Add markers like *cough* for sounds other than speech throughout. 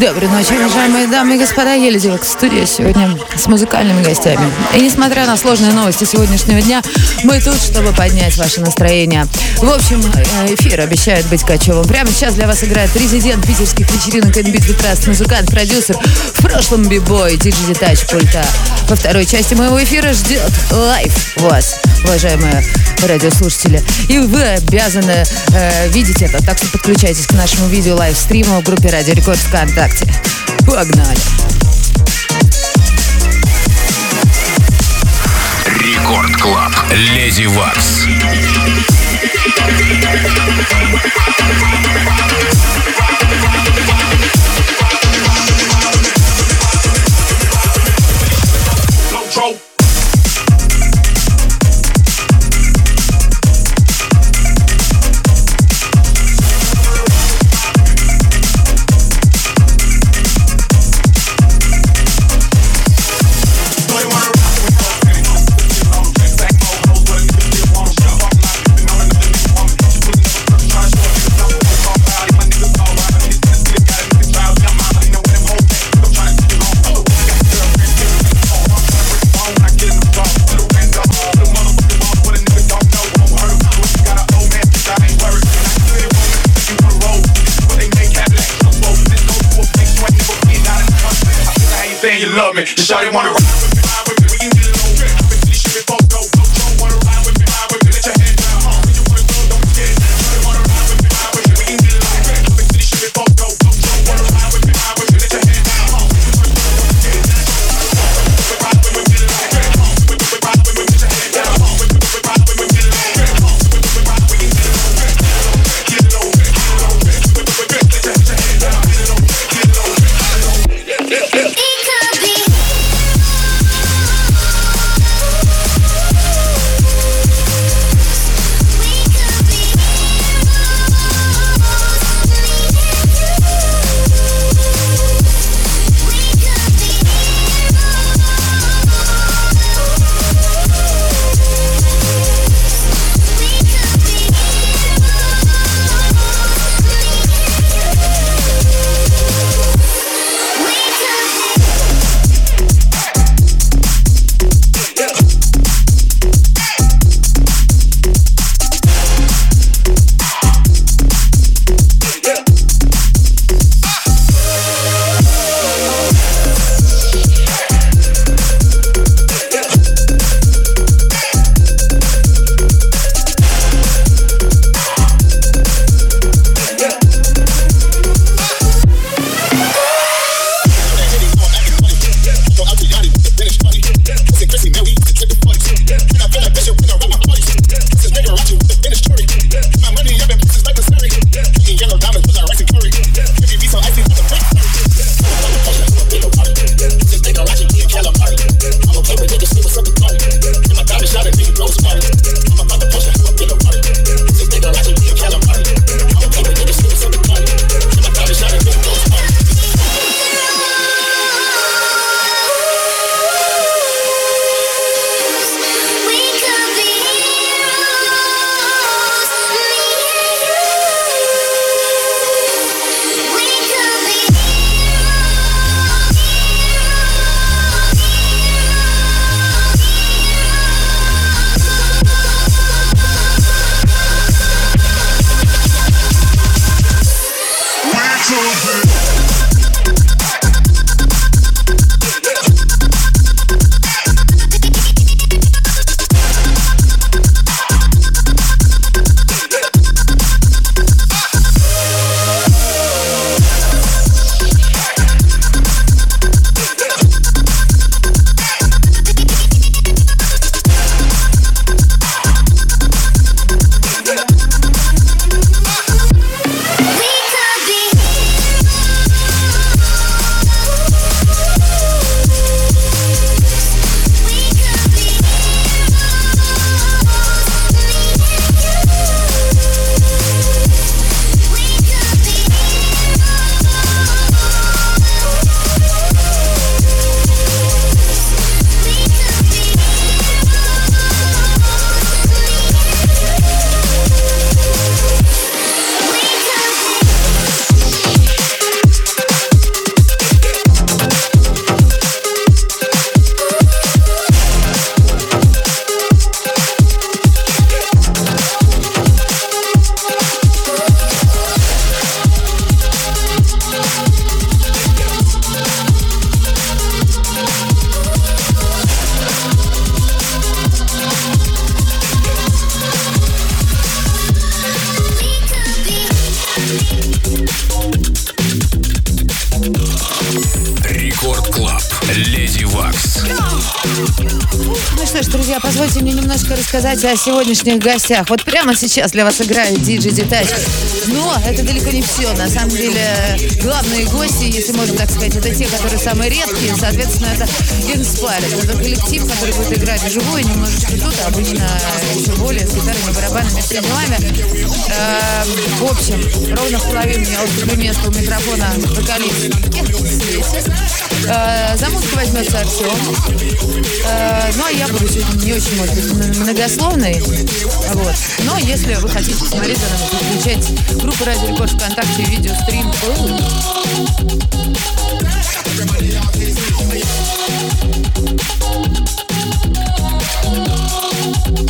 Доброй ночи, уважаемые дамы и господа. Елизавет студия сегодня с музыкальными гостями. И несмотря на сложные новости сегодняшнего дня, мы тут, чтобы поднять ваше настроение. В общем, э, эфир обещает быть кочевым. Прямо сейчас для вас играет резидент питерских вечеринок Инбит Траст, музыкант, продюсер, в прошлом бибой, диджей Детач пульта. Во второй части моего эфира ждет лайв вас, уважаемые радиослушатели. И вы обязаны э, видеть это, так что подключайтесь к нашему видео лайв-стриму в группе Радио Рекорд ВКонтакте. ВКонтакте. Погнали! Record Club. Lady Waks. Shawty wanna рассказать о сегодняшних гостях. Вот прямо сейчас для вас играет диджей Детач. Но это далеко не все. На самом деле, главные гости, если можно так сказать, это те, которые самые редкие. Соответственно, это Inspired. Это коллектив, который будет играть вживую, немножечко тут, а обычно еще более с гитарами, барабанами, всеми делами. Э, в общем, ровно в половине я уступлю место у микрофона вокалист э, За музыку возьмется Артем. Э, ну, а я буду сегодня не очень, может быть, многословной. Вот. Но если вы хотите посмотреть за нами, включать группу Радио Рекорд ВКонтакте, видеострим. just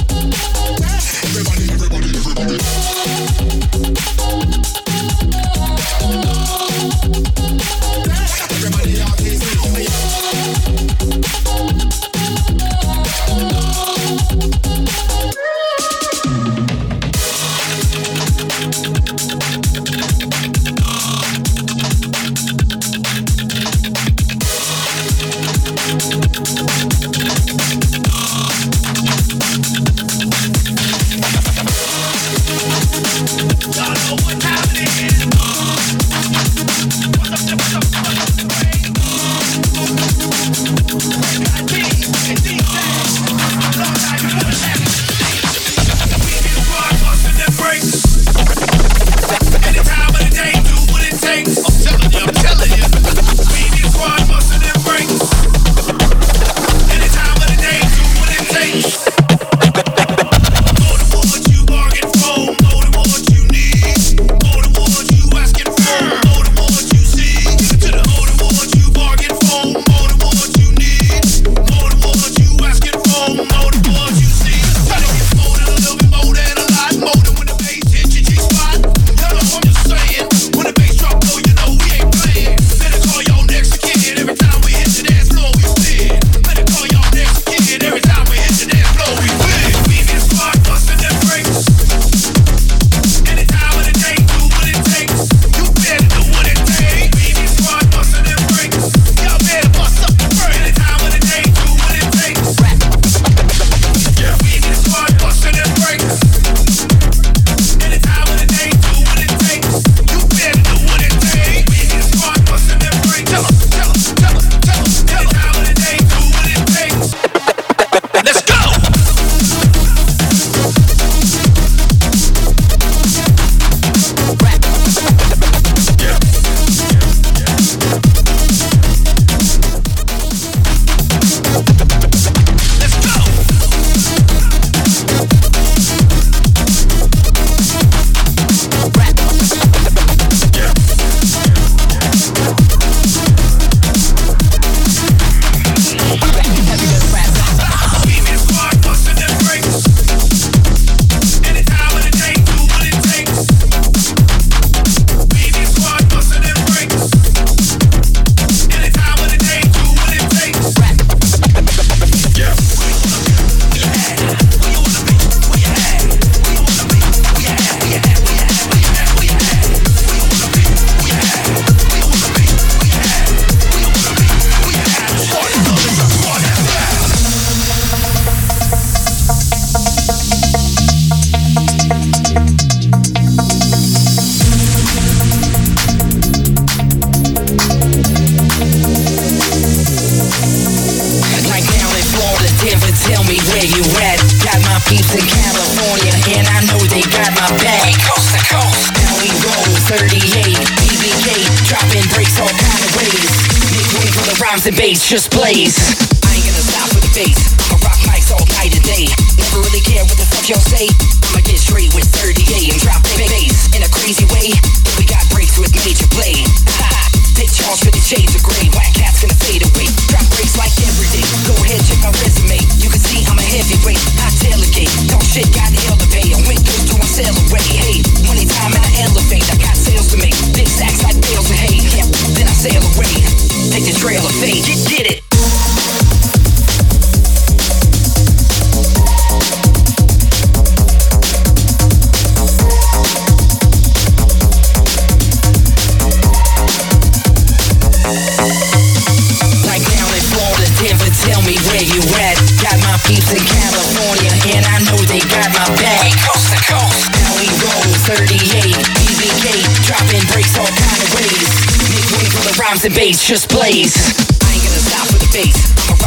rhymes and bass, just blaze. I ain't gonna stop with the bass.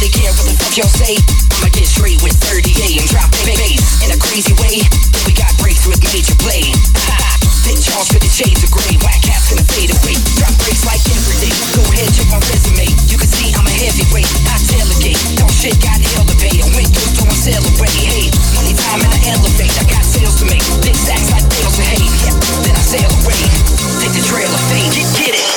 Really care what the fuck y'all say. I'ma get straight with 38 and dropping bass in a crazy way. We got breaks with major play. Big Charles for the shades of gray. Whack cats gonna fade away. Drop breaks like every day. Go ahead, check my resume. You can see I'm a heavyweight. I tailgate. Don't shit got hell to pay. I went through to sail away. Hey, money time in the elevate. I got sales to make. Big sacks like bales of hay. Yeah, then I sail away. Take the trail of fame. Get, get it.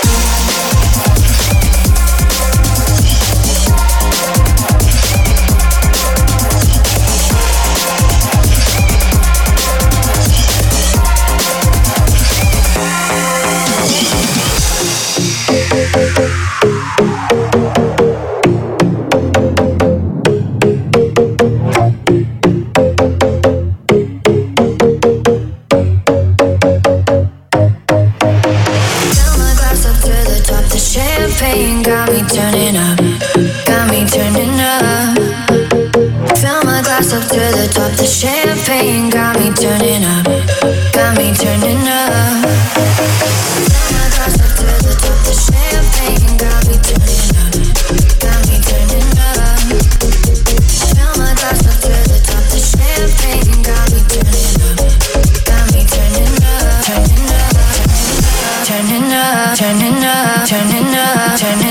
Turning up, turning up, turning up,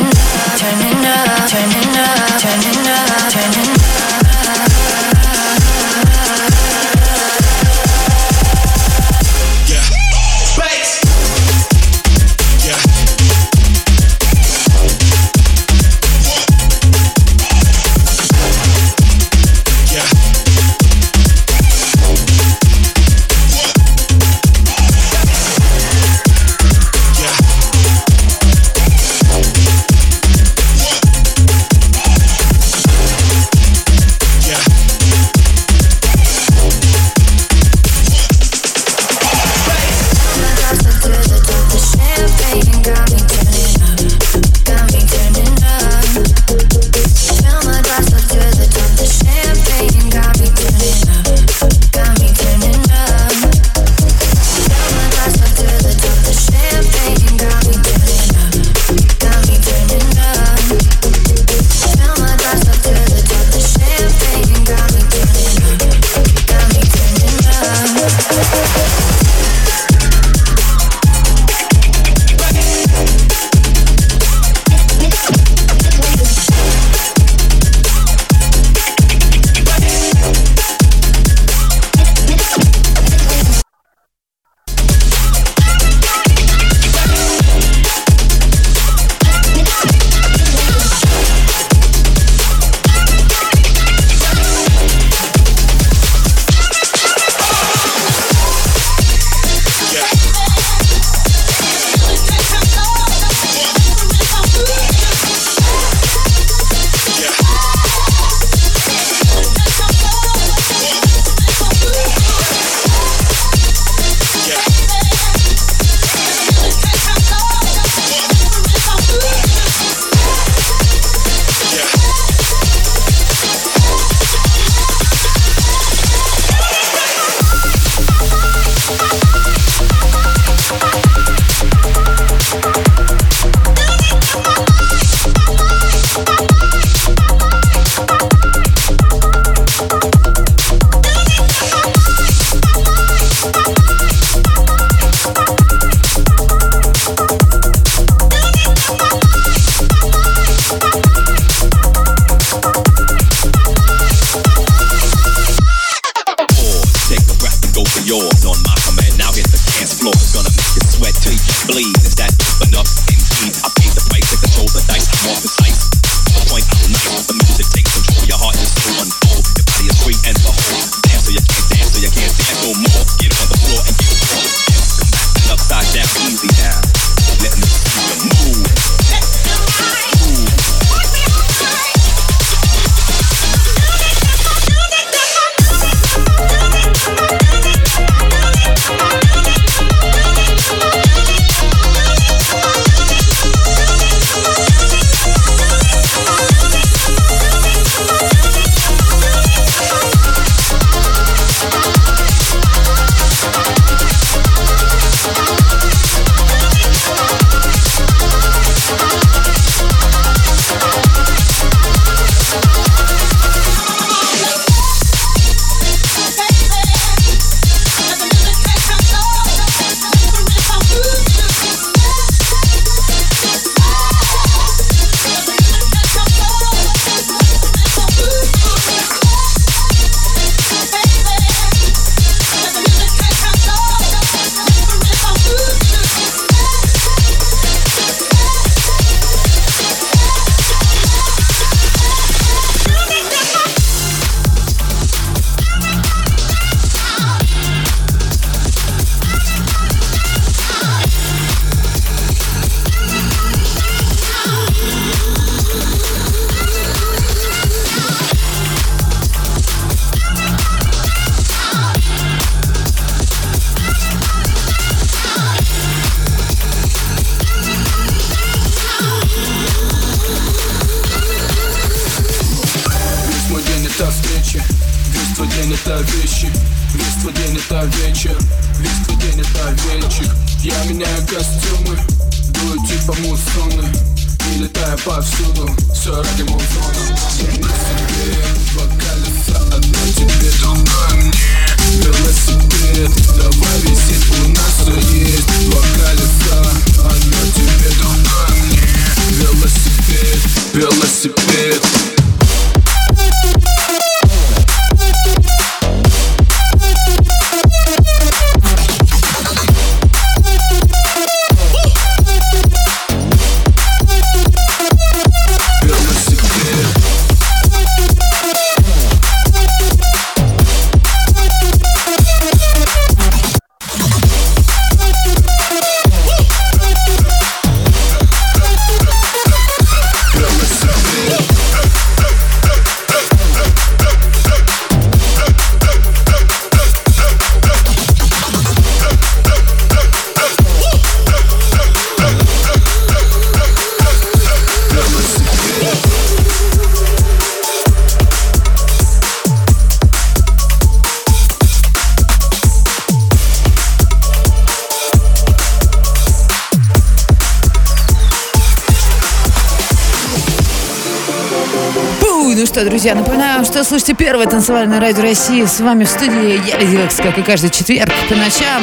друзья, напоминаю что слушайте первое танцевальное радио России. С вами в студии я, Леди Лекс, как и каждый четверг по ночам.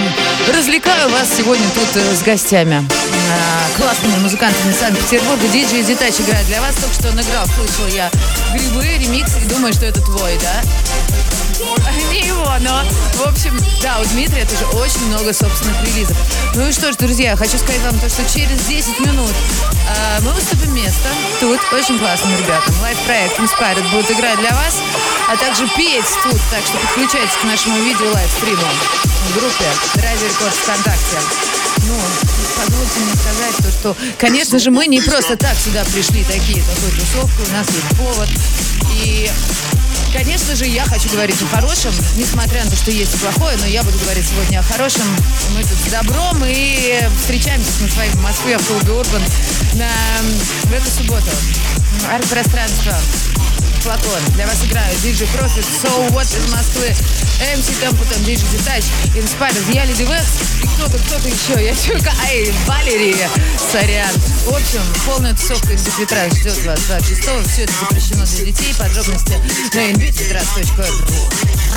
Развлекаю вас сегодня тут э, с гостями. А, классными музыкантами Санкт-Петербурга. Диджей Зитач играет для вас. Только что он играл, слышал я грибы, ремикс и думаю, что это твой, да? Не его, но, в общем, да, у Дмитрия тоже очень много собственных релизов. Ну и что ж, друзья, хочу сказать вам то, что через 10 минут э, мы выступим место. Тут очень классным ребятам. Лайв-проект Inspired будет играть для вас, а также петь тут. Так что подключайтесь к нашему видео лайв-стриму в группе Радио Рекорд ВКонтакте. Ну, позвольте мне сказать то, что, конечно же, мы не просто так сюда пришли, такие, такой тусовкой, у нас есть повод. И Конечно же, я хочу говорить о хорошем, несмотря на то, что есть и плохое, но я буду говорить сегодня о хорошем. Мы тут с добром и встречаемся с вами в Москве в клубе Урбан на, в эту субботу. Арт-пространство. Платон. Для вас играют Диджи Профит, So What из Москвы, MC Темпутон, Диджи Детач, Inspired, я Леди Векс и кто-то, кто-то еще. Я *laughs* чука, ай, Валерия, сорян. В общем, полная тусовка из ветра ждет вас 26 Все это запрещено для детей. Подробности на inbitfitras.ru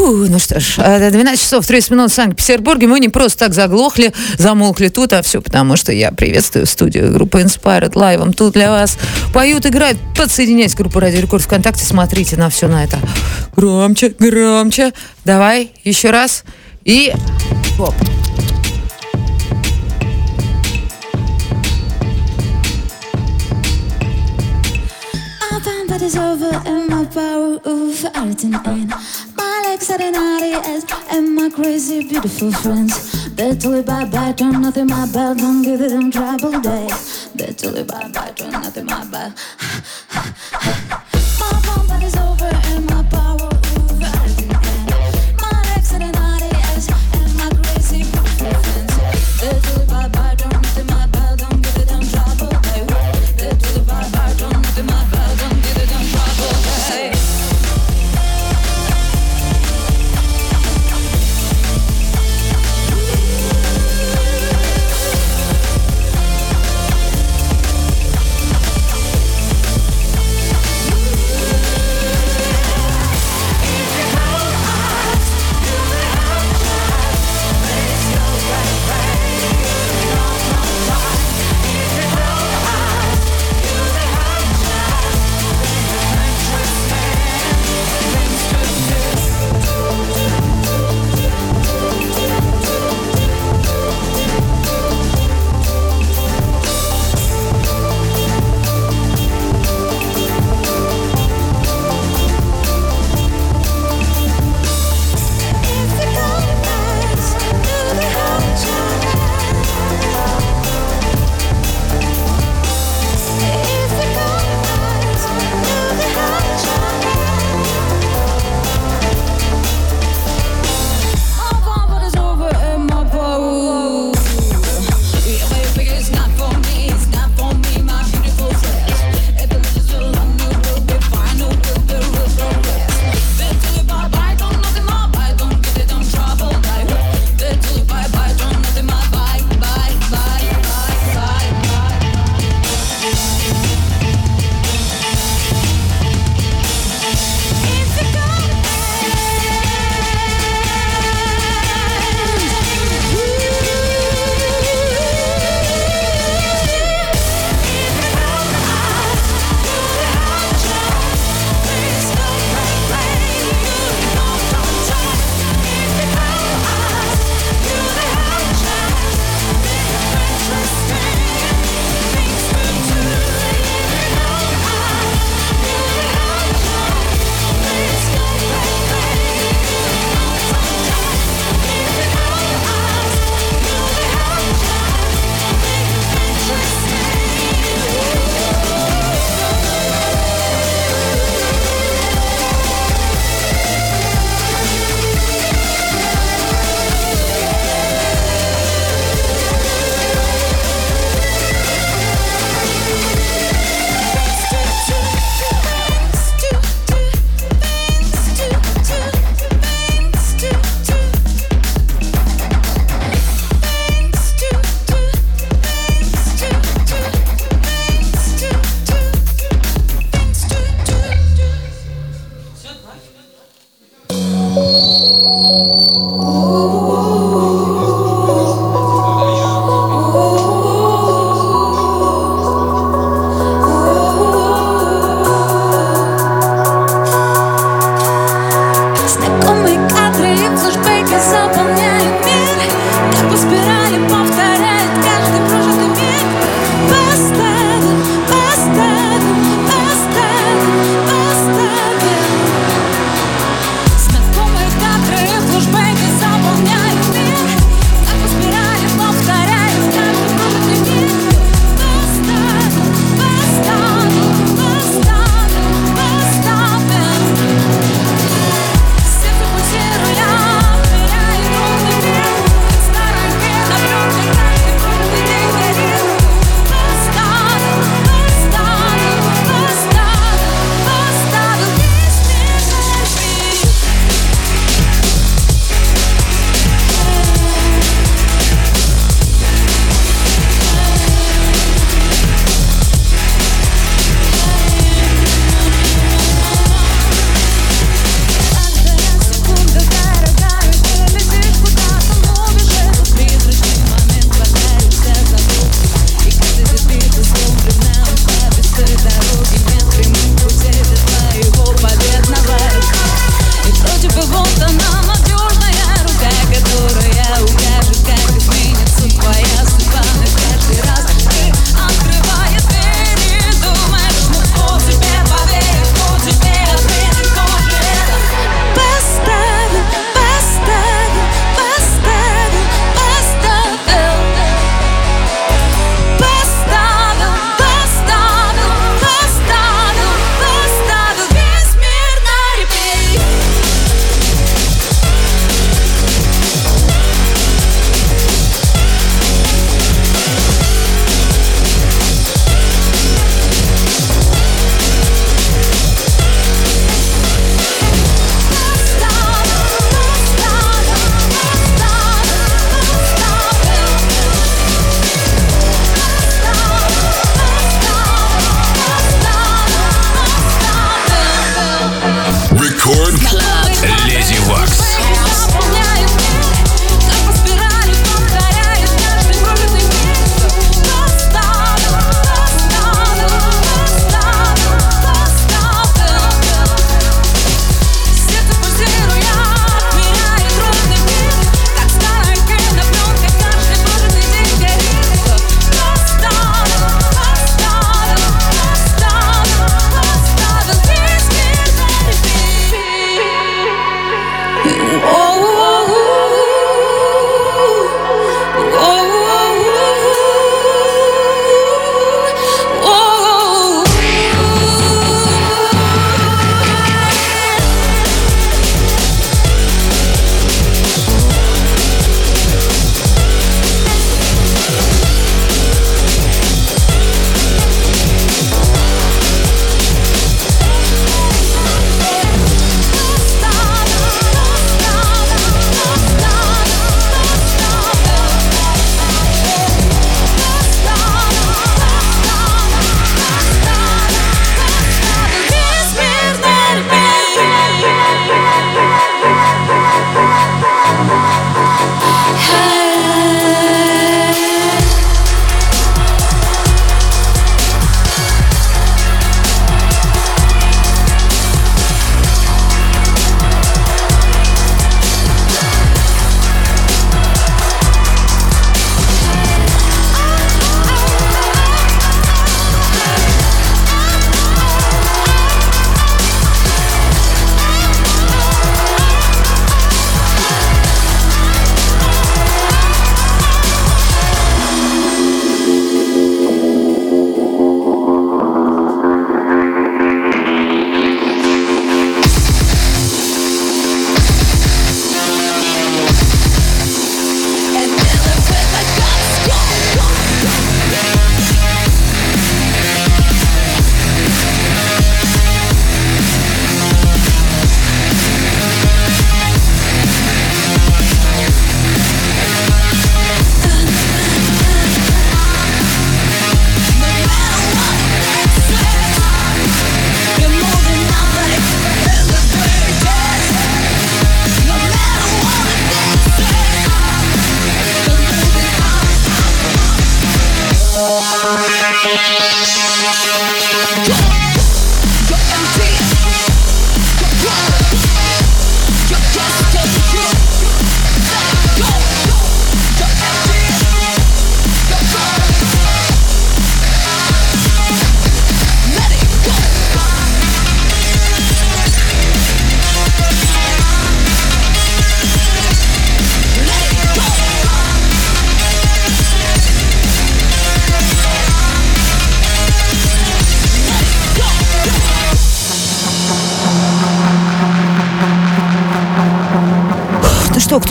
Фу, ну что ж, э, 12 часов 30 минут в Санкт-Петербурге. Мы не просто так заглохли, замолкли тут, а все потому, что я приветствую студию группы Inspired Live. Тут для вас поют, играют. Подсоединяйтесь к группу Радио Рекорд ВКонтакте, смотрите на все на это. Громче, громче. Давай, еще раз. И... Оп. I found that it's over and my power of everything in. My legs are an ideas and my crazy beautiful friends. They told me bye bye, turn nothing my bell, don't give them trouble day They told me bye bye, turn nothing my bell *sighs* *sighs*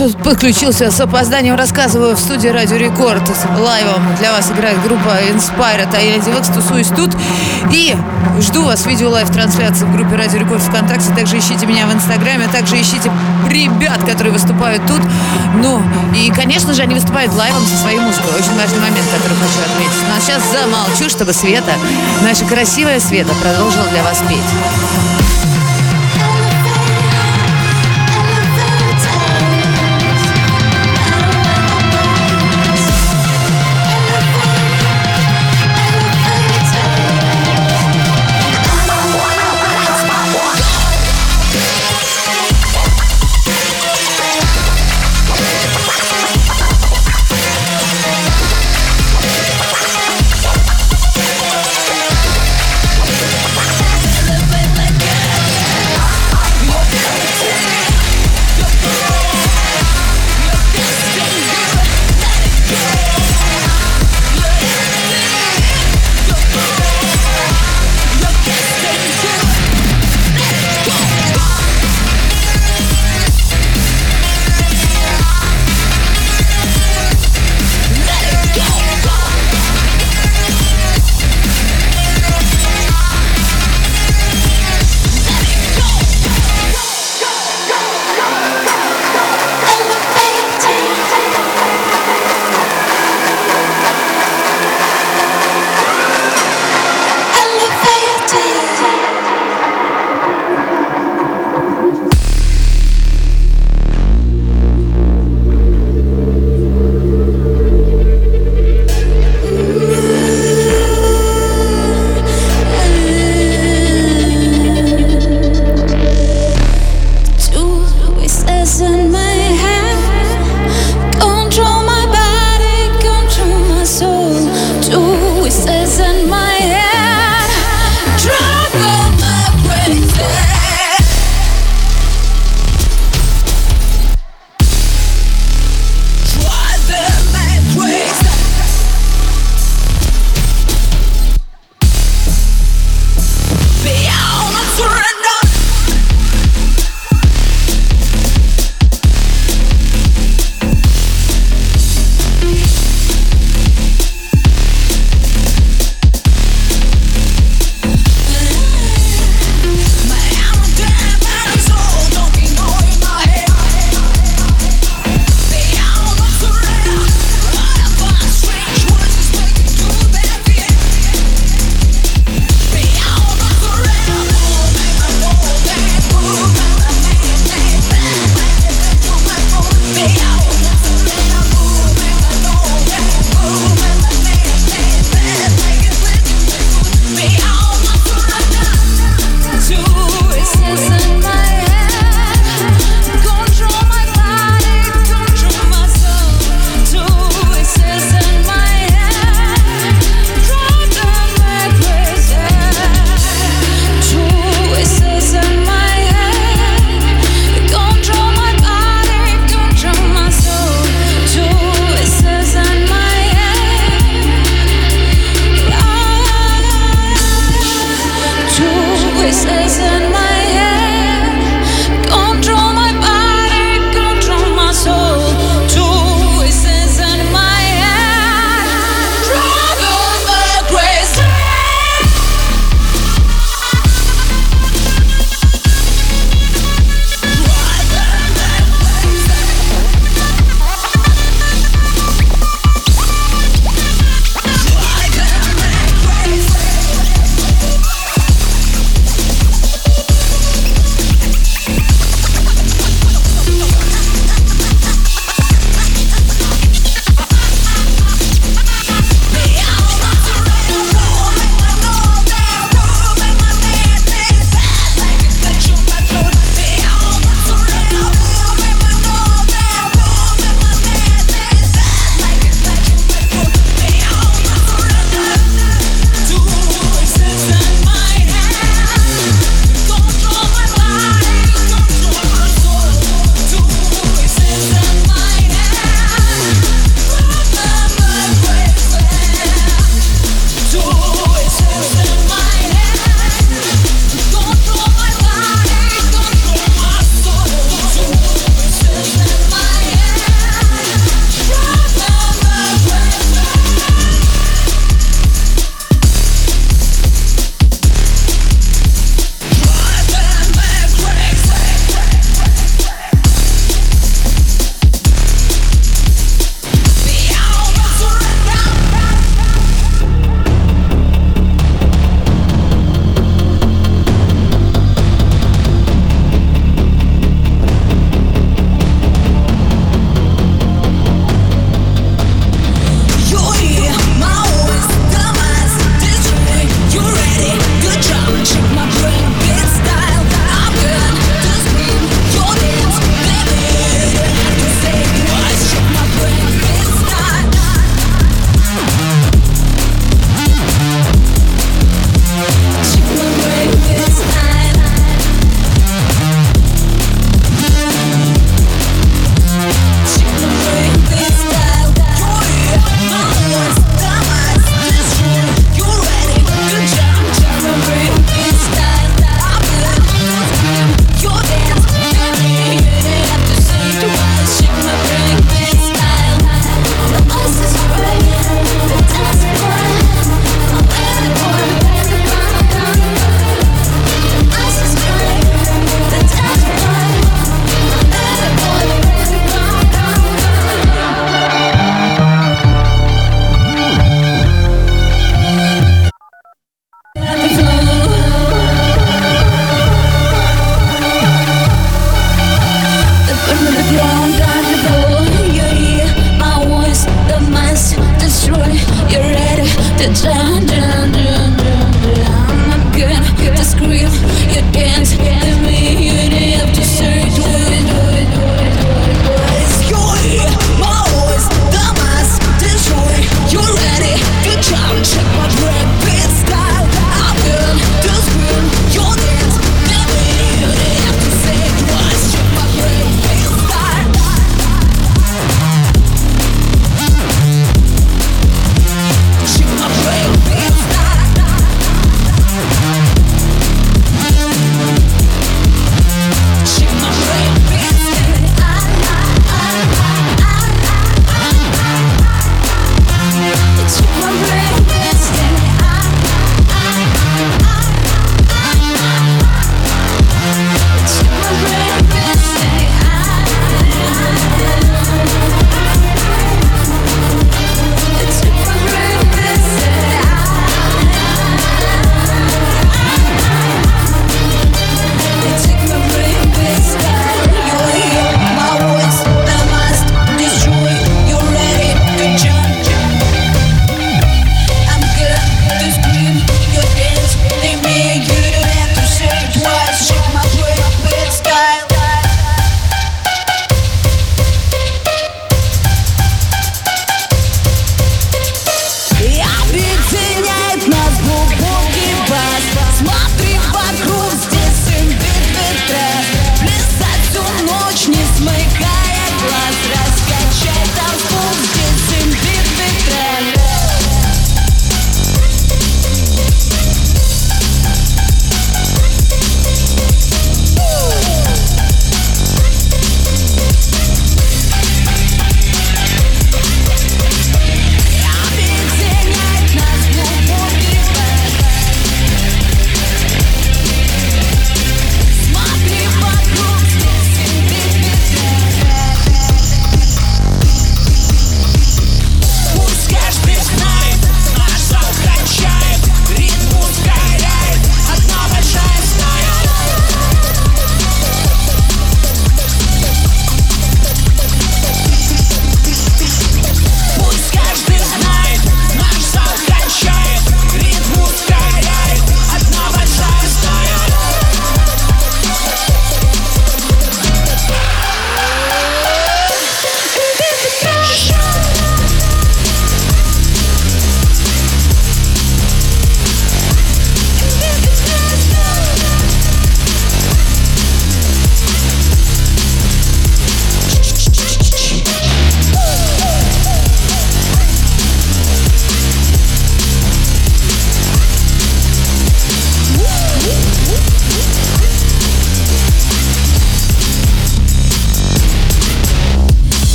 Кто подключился с опозданием, рассказываю в студии Радио Рекорд. Лайвом для вас играет группа Inspired. А я Lady Waks, тусуюсь тут. И жду вас видео лайв-трансляции в группе Радио Рекорд ВКонтакте. Также ищите меня в Инстаграме. Также ищите ребят, которые выступают тут. Ну, и, конечно же, они выступают лайвом со своей музыкой. Очень важный момент, который хочу отметить. Ну, а сейчас замолчу, чтобы Света, наша красивая Света, продолжила для вас петь.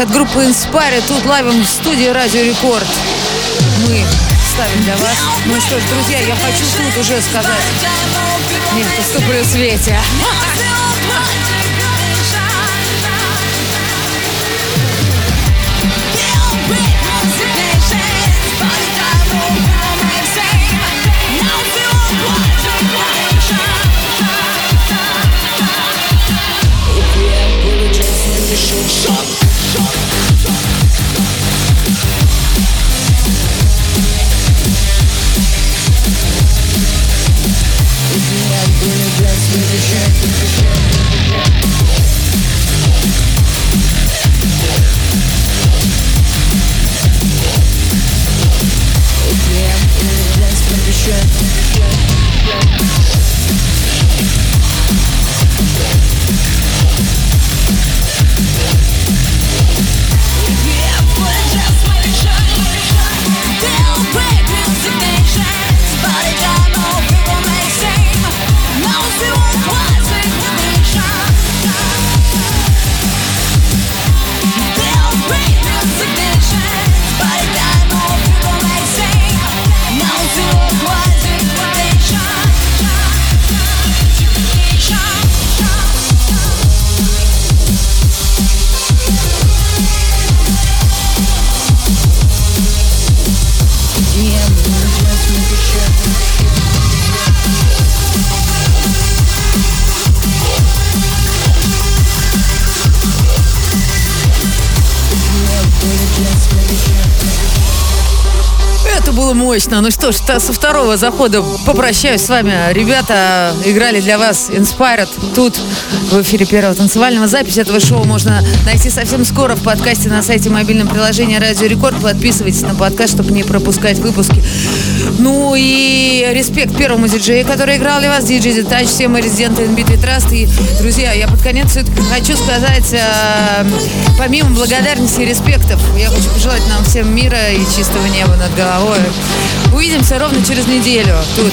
От группы Inspire тут лайвом в студии Радио Рекорд. Мы ставим для вас. Ну что ж, друзья, я хочу тут уже сказать. Нет, уступлю Свете. Мощно. Ну что ж, со второго захода попрощаюсь с вами. Ребята играли для вас Inspired тут, в эфире первого танцевального. Запись этого шоу можно найти совсем скоро в подкасте на сайте мобильном приложения Радио Рекорд. Подписывайтесь на подкаст, чтобы не пропускать выпуски. Ну и респект первому диджею, который играл для вас, диджей Детач, все мы резиденты NBT Trust. И, друзья, я под конец все-таки хочу сказать, э, помимо благодарности и респектов, я хочу пожелать нам всем мира и чистого неба над головой. Увидимся ровно через неделю. Тут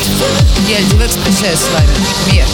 я, Дивекс, прощаюсь с вами. Мир.